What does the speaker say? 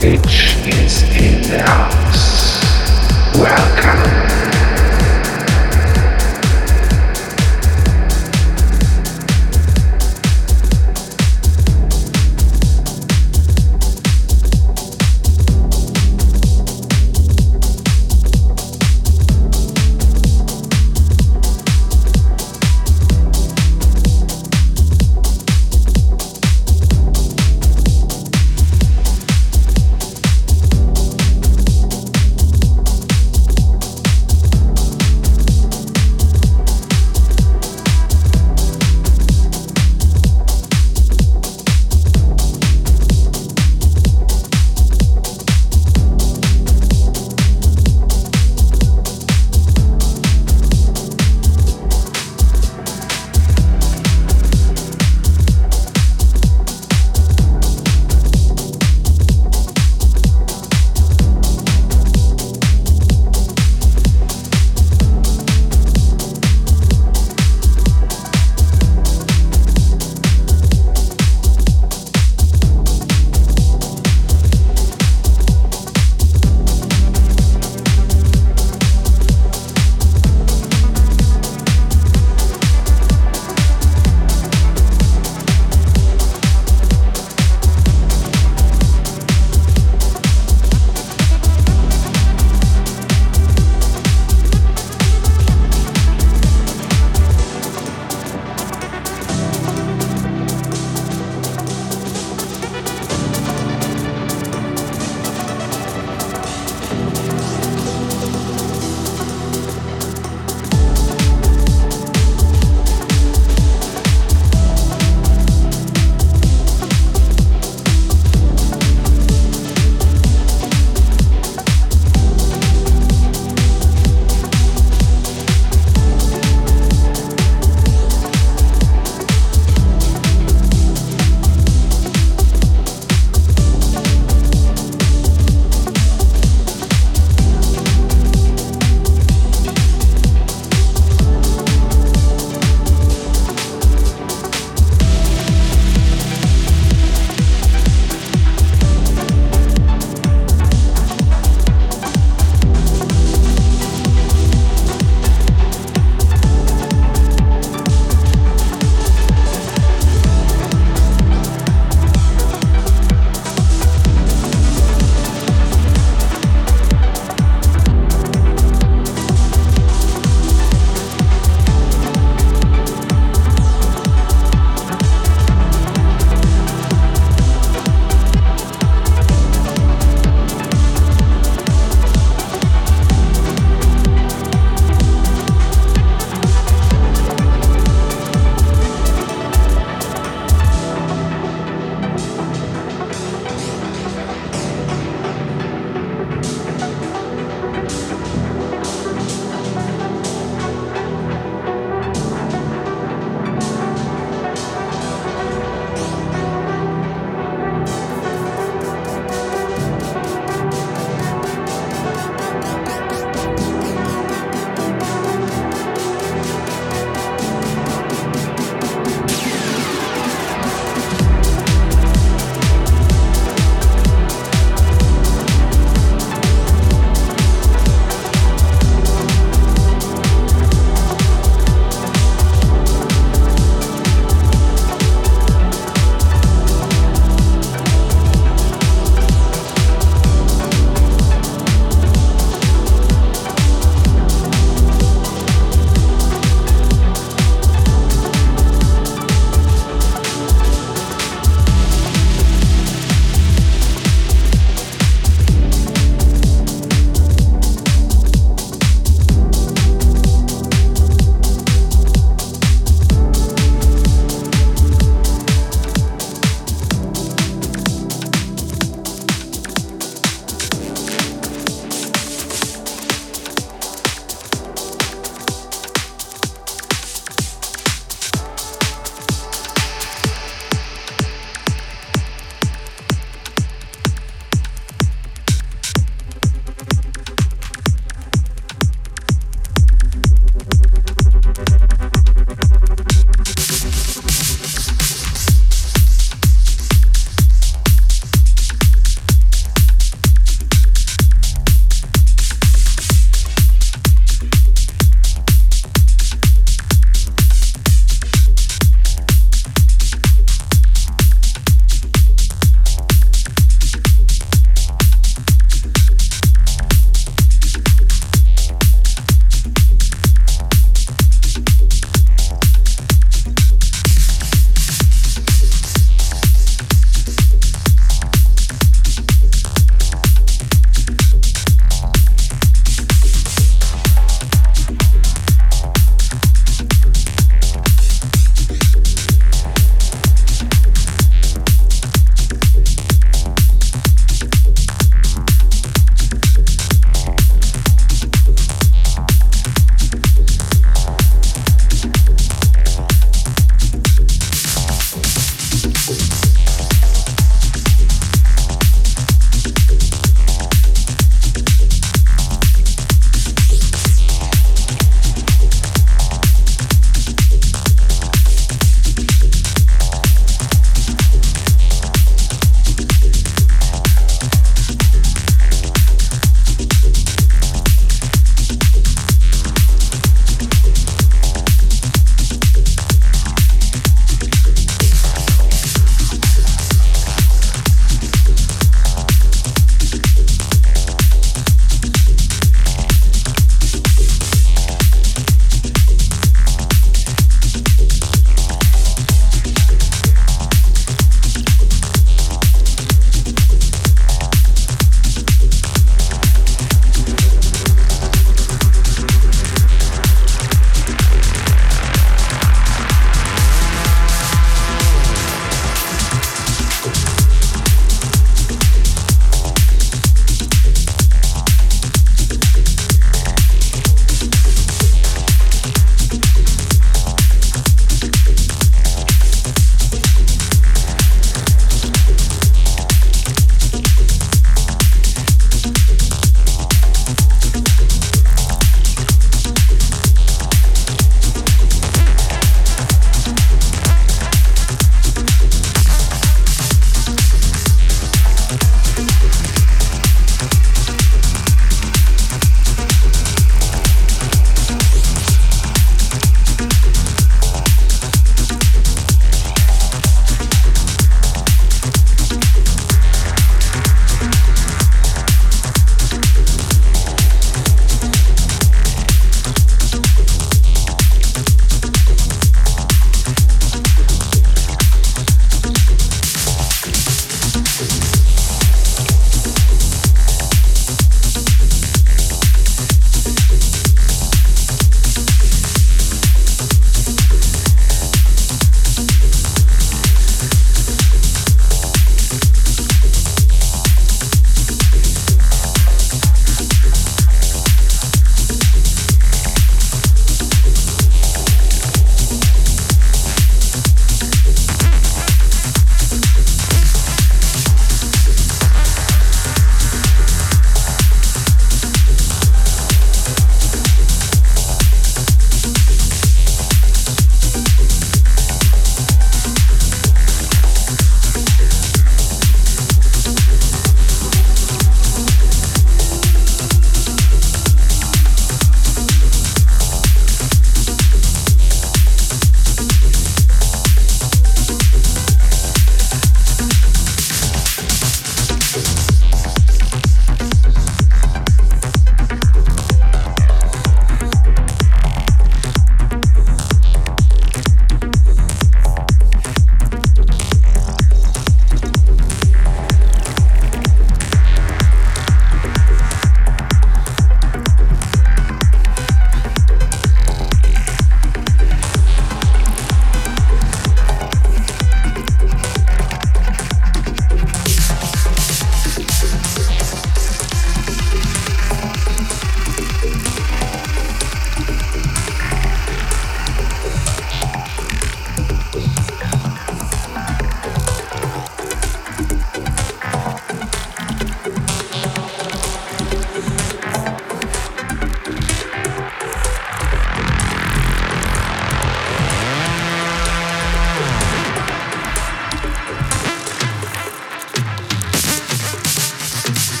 bitch is in the house.